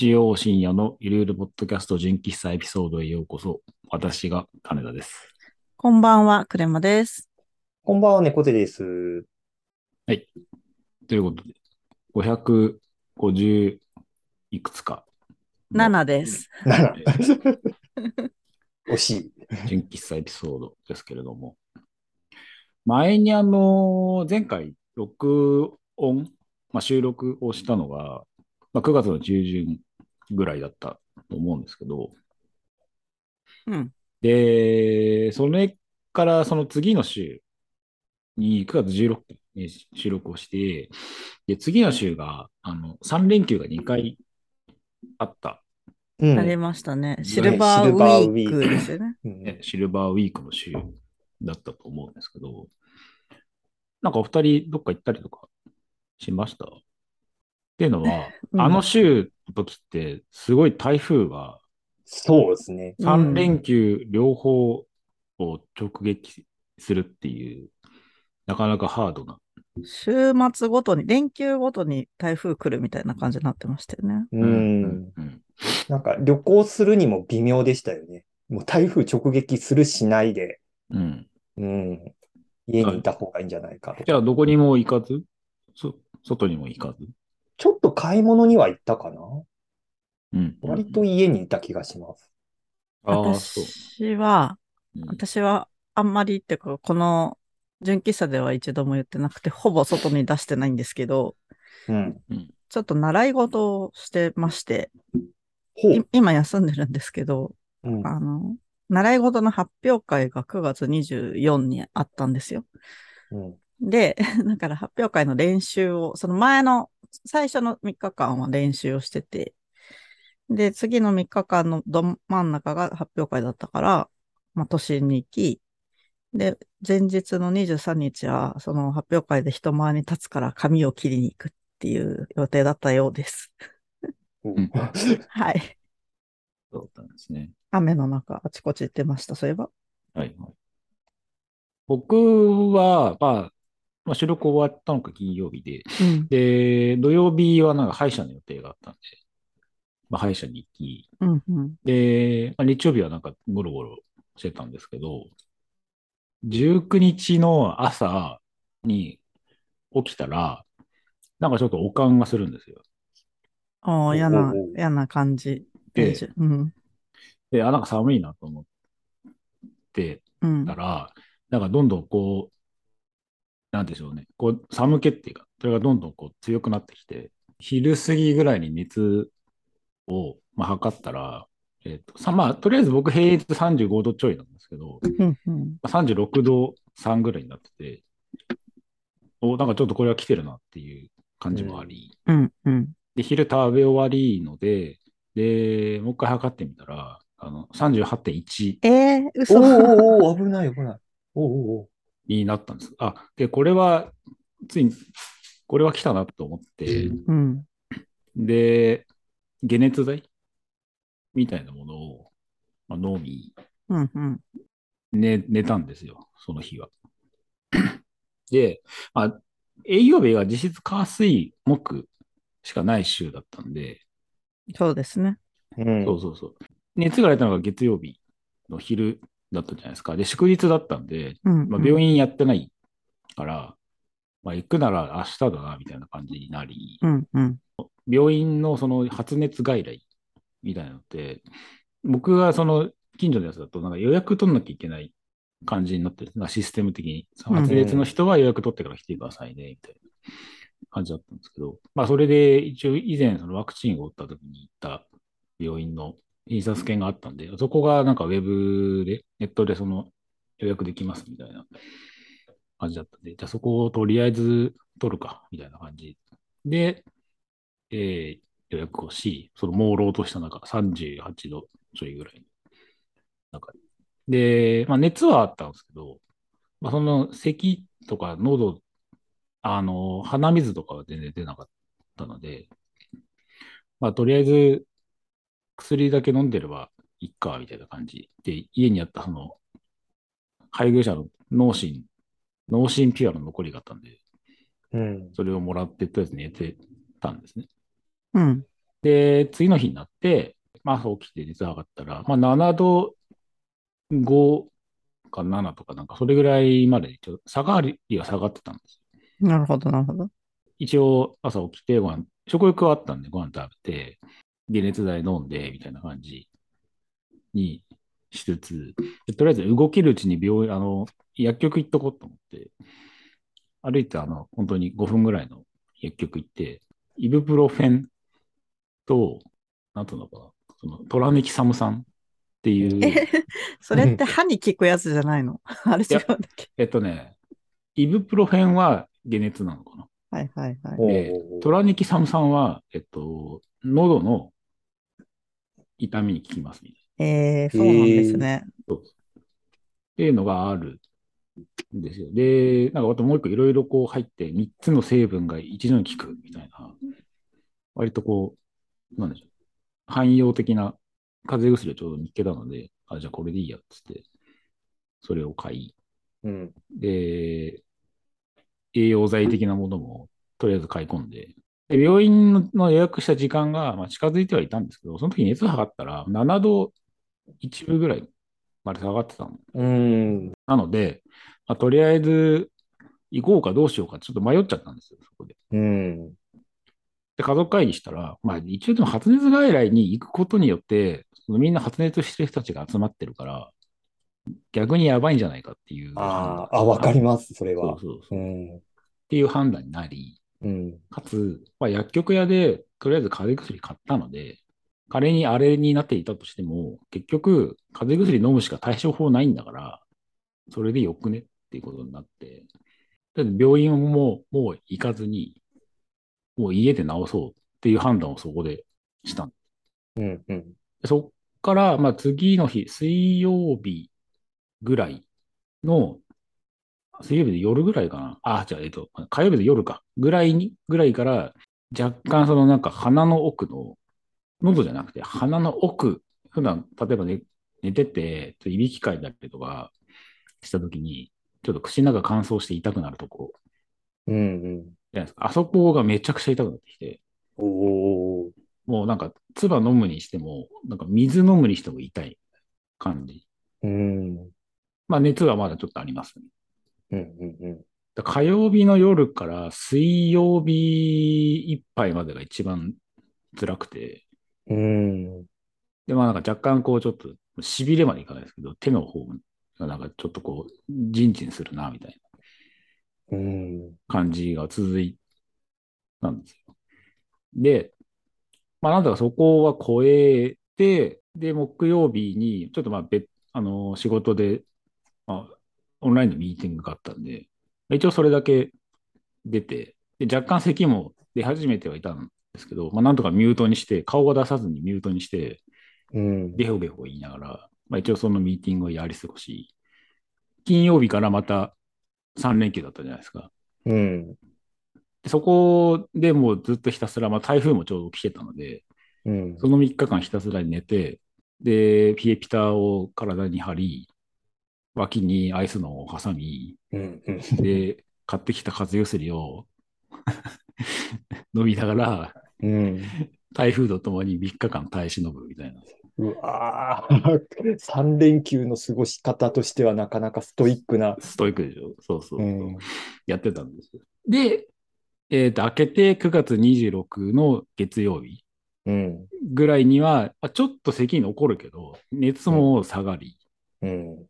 日曜深夜のゆるゆるポッドキャスト純喫茶エピソードへようこそ。私が金田です。こんばんは、クレマです。こんばんは、猫背です。ということで、550いくつかの7です。7。惜しい。純喫茶エピソードですけれども、前にあの、前回録音、まあ、収録をしたのが、まあ、9月の中旬ぐらいだったと思うんですけど、うん。で、それからその次の週に9月16日に収録をして、で、次の週が、あの、3連休が2回あった、うん。ありましたね。ねシルバーウィーク。ですよね。シルバーウィークの週だったと思うんですけど、なんかお二人どっか行ったりとかしました？っていうのは、うん。あの週の時ってすごい台風がそうですね。3連休両方を直撃するっていう、なかなかハードな。週末ごとに、連休ごとに台風来るみたいな感じになってましたよね。うん。うんなんか旅行するにも微妙でしたよね。もう台風直撃するしないで、うん。うん。家にいた方がいいんじゃないかとか。じゃあどこにも行かず？そ外にも行かず？ちょっと買い物には行ったかな？うん。割と家にいた気がします。ああ、そう。私は、うん私はあんまりっていうか、この純喫茶では一度も言ってなくて、ほぼ外に出してないんですけど、うん。ちょっと習い事をしてまして、ほ。いう今休んでるんですけど、うん。あの、習い事の発表会が9月24にあったんですよ。うん。で、だから発表会の練習を、その前の最初の3日間は練習をしてて、で、次の3日間のど真ん中が発表会だったから、まあ、都心に行き、で、前日の23日は、その発表会で人前に立つから髪を切りに行くっていう予定だったようです。うんはい。そうだったんですね。雨の中、あちこち行ってました、そういえば。はいはい。僕は、まあ、まあ、収録終わったのか金曜日で、うん。で、土曜日はなんか歯医者の予定があったんで、まあ、歯医者に行き、うん、うん。で、まあ、日曜日はなんかゴロゴロしてたんですけど、19日の朝に起きたら、なんかちょっと悪寒がするんですよ。おー嫌なおおお、嫌な感じ。でうん。で、あ、なんか寒いなと思ってうんた。ら、なんかどんどんこう、なんでしょうね、こう寒気っていうか、それがどんどんこう強くなってきて、昼過ぎぐらいに熱を、まあ、測ったら、えっと、さ、まあ、とりあえず僕平熱35度ちょいなんですけど、うん、うん。まあ36度3ぐらいになってて、お、なんかちょっとこれは来てるなっていう感じもあり、うん、うん。で、昼食べ終わりので、で、もう一回測ってみたら、あの、38.1えー、お嘘。ーおーおー危ない危ない。おーおーおになったんです。あ、で、これは、ついに、これは来たなと思って、うん。で、解熱剤？みたいなものを、まあ、飲み、うん、うん。寝、寝たんですよ、その日は。で、まあ、営業日が実質火水木しかない週だったんで、そうですね。ーうん。そうそうそう。熱が出たのが月曜日の昼だったじゃないですか。で、祝日だったんで、うん。まあ、病院やってないから、まあ、行くなら明日だな、みたいな感じになり、うん、うん。病院のその発熱外来みたいなのって、僕がその近所のやつだと、なんか予約取んなきゃいけない感じになってる、システム的に。発熱の人は予約取ってから来てくださいね、みたいな感じだったんですけど、まあそれで一応以前そのワクチンを打った時に行った病院の印刷券があったんで、そこがなんかウェブで、ネットでその予約できますみたいな感じだったんで、じゃあそこをとりあえず取るか、みたいな感じで、えー予約をし、その朦朧とした中、38度ちょいぐらいの中で。で、まあ熱はあったんですけど、まあその咳とか喉、あの、鼻水とかは全然出なかったので、まあとりあえず薬だけ飲んでればいっか、みたいな感じで、家にあったその、配偶者の脳神、脳神ピュアの残りがあったんで、うん。それをもらって、とりあえず寝てたんですね。うん。で、次の日になって、まあ朝起きて熱上がったら、まあ7度5か7とかなんかそれぐらいまで一応下がりは下がってたんですよ。なるほど、なるほど。一応朝起きてご飯、食欲はあったんでご飯食べて、解熱剤飲んで、みたいな感じにしつつ、でとりあえず動けるうちに病院、あの、薬局行っとこうと思って、歩いてあの、本当に5分ぐらいの薬局行って、イブプロフェンと、なんというのかな、そのトラネキサム酸っていう、えそれって歯に効くやつじゃないの？あれ違うんだっけ？えっとね、イブプロフェンは解熱なのかな。はいはいはい。おでートラニキサム酸は、えっと、喉の痛みに効きますみたいえー、そうなんですね。な。っていうのがあるんですよ。で、なんかあともう一個いろいろこう入って、3つの成分が一度に効くみたいな、割とこう、なんでしょう。汎用的な風邪薬をちょうど見つけたので、あ、じゃあこれでいいやっつって、それを買い、うん。で、栄養剤的なものもとりあえず買い込んで、で病院の予約した時間が、まあ、近づいてはいたんですけど、その時熱測ったら7度1分ぐらいまで下がってたの。うん。なので、まあ、とりあえず行こうかどうしようかちょっと迷っちゃったんですよ、そこで。うん。で、家族会議したら、まあ一応でも発熱外来に行くことによって、そのみんな発熱してる人たちが集まってるから、逆にやばいんじゃないかっていう。ああ、あ、わかります、それそうは。そうそうう。っん。ていう判断になり、うん。かつ、まあ、薬局屋でとりあえず風邪薬買ったので、仮にあれになっていたとしても、結局、風邪薬飲むしか対処法ないんだから、それでよくね？っていうことになって、だって病院ももう行かずに、もう家で治そうっていう判断をそこでした。うん。うん。でそっから、まあ、次の日、水曜日ぐらいの、水曜日の夜ぐらいかな。あ、じゃあ、えっと、火曜日の夜か。ぐらいに、ぐらいから、若干そのなんか鼻の奥の、喉じゃなくて鼻の奥、普段、例えば寝寝てて、ちょっといびきかいたりとかしたときに、ちょっと口の中乾燥して痛くなるとこうん。うん。じゃないですか。あそこがめちゃくちゃ痛くなってきて、おー。もうなんか、唾飲むにしても、なんか水飲むにしても痛い感じ。うん。まあ熱はまだちょっとありますね。うん。うん。うん。だ火曜日の夜から水曜日いっぱいまでが一番辛くて、うん。で、まあなんか若干こうちょっと痺れまでいかないですけど、手の方がなんかちょっとこう、ジンジンするな、みたいなうん。感じが続いたんですよ。で、まあなんとかそこは超えて、で、木曜日に、ちょっとまあ別、あの、仕事で、まあ、オンラインのミーティングがあったんで、一応それだけ出て、で若干咳も出始めてはいたんですけど、まあなんとかミュートにして、顔を出さずにミュートにして、うん。ベホベホ言いながら、まあ一応そのミーティングをやり過ごし、金曜日からまた3連休だったじゃないですか。うん。でそこでもうずっとひたすら、まあ、台風もちょうど来てたので、うん。その3日間ひたすら寝て、で、ピエピタを体に貼り、脇にアイスのを挟み、うん。うん。で、買ってきた風邪薬を 飲みながら、うん。台風とともに3日間耐え忍ぶみたいな。うわー 三連休の過ごし方としてはなかなかストイックな。ストイックでしょそうそうそう、うん。やってたんですよ。で、えっ、と、明けて9月26の月曜日うん。ぐらいには、あちょっと咳残るけど、熱も下がり、うん。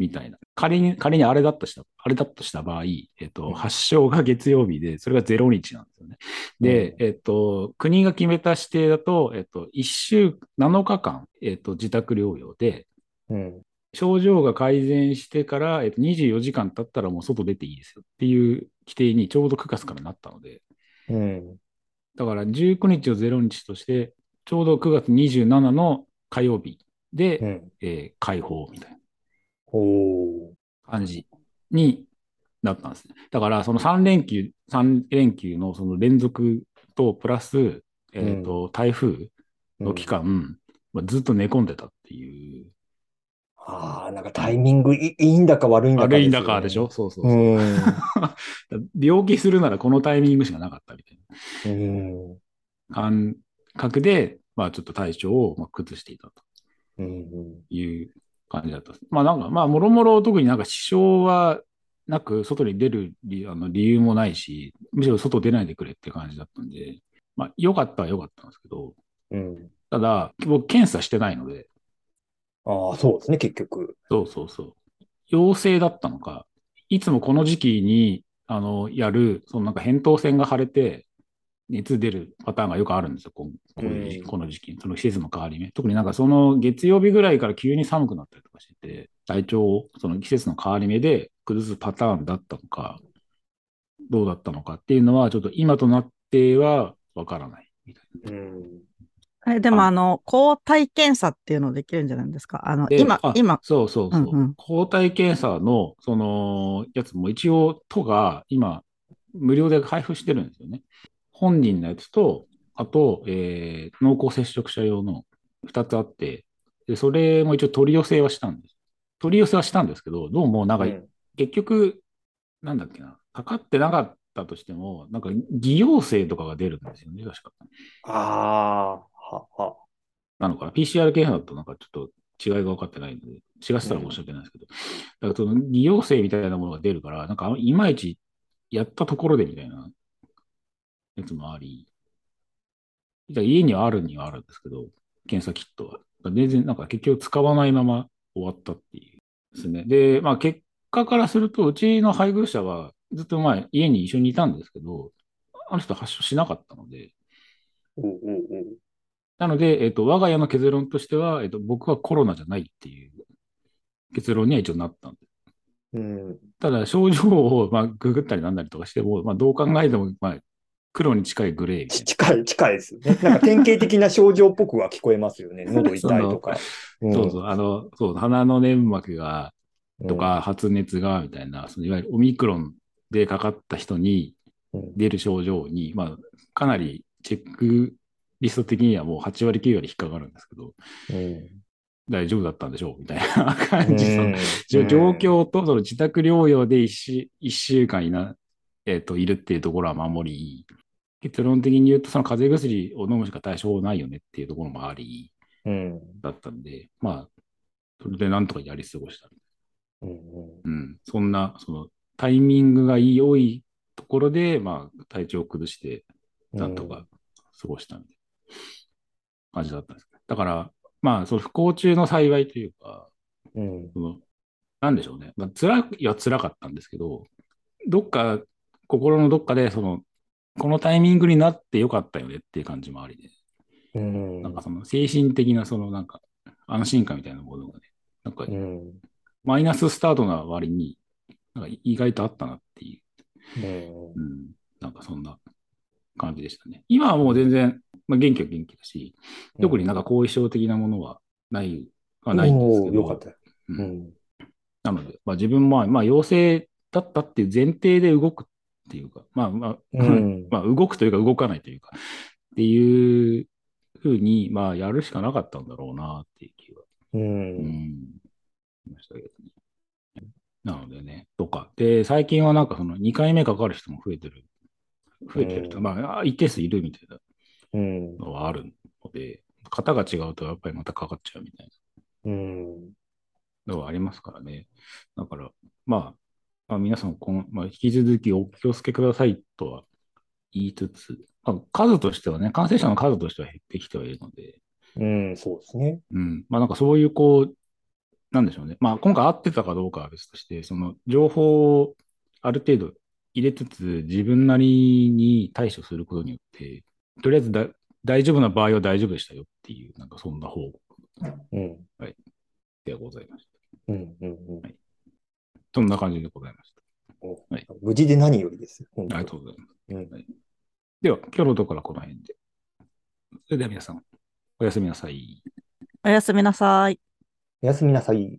みたいな。仮に、仮にあれだとした、あれだとした場合、えっ、と、うん発症が月曜日で、それが0日なんですよね。で、うんえっ、と、国が決めた指定だと、えっ、と、1週、7日間、えっ、と、自宅療養で、うん。症状が改善してから、えっと、24時間経ったらもう外出ていいですよっていう規定にちょうど9月からなったので、うん。だから19日を0日として、ちょうど9月27の火曜日で、うん。えー解放みたいな。感じになったんですね。だからその3連休、3連休のその連続とプラス、えっと、台風の期間、まあずっと寝込んでたっていう、ああ、なんかタイミングいいいんだか悪いんだか悪いんだかでしょ？そうそうそう。うん。病気するならこのタイミングしかなかったみたいうん。な感覚で、まあちょっと体調をまあ崩していたとうんうんいう感じだった。まあなんか、まあもろもろ特になんか支障はなく、外に出る理あの理由もないし、むしろ外出ないでくれって感じだったんで、まあ良かったは良かったんですけど、うん。ただ、僕検査してないので、ああ、そうですね、結局。そうそうそう。陽性だったのか、いつもこの時期に、あの、やる、そのなんか扁桃腺が腫れて、熱出るパターンがよくあるんですよ、こうこういう時うんこの時期、その季節の変わり目。特になんかその月曜日ぐらいから急に寒くなったりとかしてて、体調をその季節の変わり目で崩すパターンだったのか、どうだったのかっていうのは、ちょっと今となってはわからないみたいうん。え、でもはいあの、抗体検査っていうのできるんじゃないですか？あの、で今あ、今、そうそうそう。うんうん抗体検査の、その、やつも一応、都が今、無料で配布してるんですよね。本人のやつと、あと、えー濃厚接触者用の2つあって、で、それも一応取り寄せはしたんです。取り寄せはしたんですけど、どうもなんか、うん結局、なんだっけな、かかってなかったとしても、なんか、偽陽性とかが出るんですよね、確か。ああ、は、は。なのかな ?PCR 検査だとなんかちょっと違いが分かってないので、違ってたら申し訳ないですけど、だからその利用性みたいなものが出るから、なんかいまいちやったところでみたいなやつもあり、家にはあるにはあるんですけど、検査キットは。全然なんか結局使わないまま終わったっていうですね。で、まあ結果からすると、うちの配偶者はずっと前家に一緒にいたんですけど、あの人発症しなかったので、おうおうなので、えっと、我が家の結論としては、えっと、僕はコロナじゃないっていう結論には一応なったんです。うん。ただ、症状を、まあ、ググったりなんだりとかしても、まあ、どう考えても、まあ、黒に近いグレー近い、近いですよね。なんか典型的な症状っぽくは聞こえますよね。喉痛いとか。な。そうそう、あの、そう、鼻の粘膜が、うんと、か、発熱が、みたいな、そのいわゆるオミクロンでかかった人にうん出る症状に、まあ、かなりチェックリスト的にはもう8割、9割引っかかるんですけど、うん大丈夫だったんでしょうみたいな感じ。そのうんじょ状況とその自宅療養で一週一週間いな、えっといるっていうところは守り、結論的に言うと、その風邪薬を飲むしか対象ないよねっていうところもあり、うんだったんで、まあ、それでなんとかやり過ごした。うんうん。そんな、そのタイミングが良いところで、まあ、体調を崩して、なんとか過ごしたみたいな感じだったんですね。だから、まあ、その不幸中の幸いというか、うんその、なんでしょうね。まあ、辛いは辛かったんですけど、どっか、心のどっかで、その、このタイミングになってよかったよねっていう感じもありで、うん。なんかその精神的なそのなんか安心感みたいなものがね、なんかうん。マイナススタートな割に、なんか意外とあったなっていう、うん。うん、なんかそんな感じでしたね。今はもう全然、まあ、元気は元気だし、特になんか後遺症的なものはない、はないんですけど、よかった。ううん。んなので、まあ、自分も、まあ、陽性だったっていう前提で動くっていうか、まあ、まあ、うん まあ、動くというか動かないというか、っていうふうに、まあ、やるしかなかったんだろうなっていう気は、ううんん、しましたけどね。なのでね、とか。で、最近はなんかその2回目かかる人も増えてる。増えてると、うんまあ、一定数いるみたいなうんのはあるので、型が違うとやっぱりまたかかっちゃうみたいな。うんのはありますからね。だから、まあ、まあ、皆さんこの、まあ、引き続きお気をつけくださいとは言いつつ、まあ、数としてはね、感染者の数としては減ってきてはいるので、うんそうですね。うん、まあなんかそういうこう、なんでしょうね。まあ今回合ってたかどうかは別として、その情報をある程度入れつつ、自分なりに対処することによって、とりあえずだ大丈夫な場合は大丈夫でしたよっていう、なんかそんな報告うんでございました。うんうんうんそんな感じでございました。おはい無事で何よりです。ありがとうございます。うんでは、今日のところはこの辺で。それでは皆さん、おやすみなさい。おやすみなさい。おやすみなさい。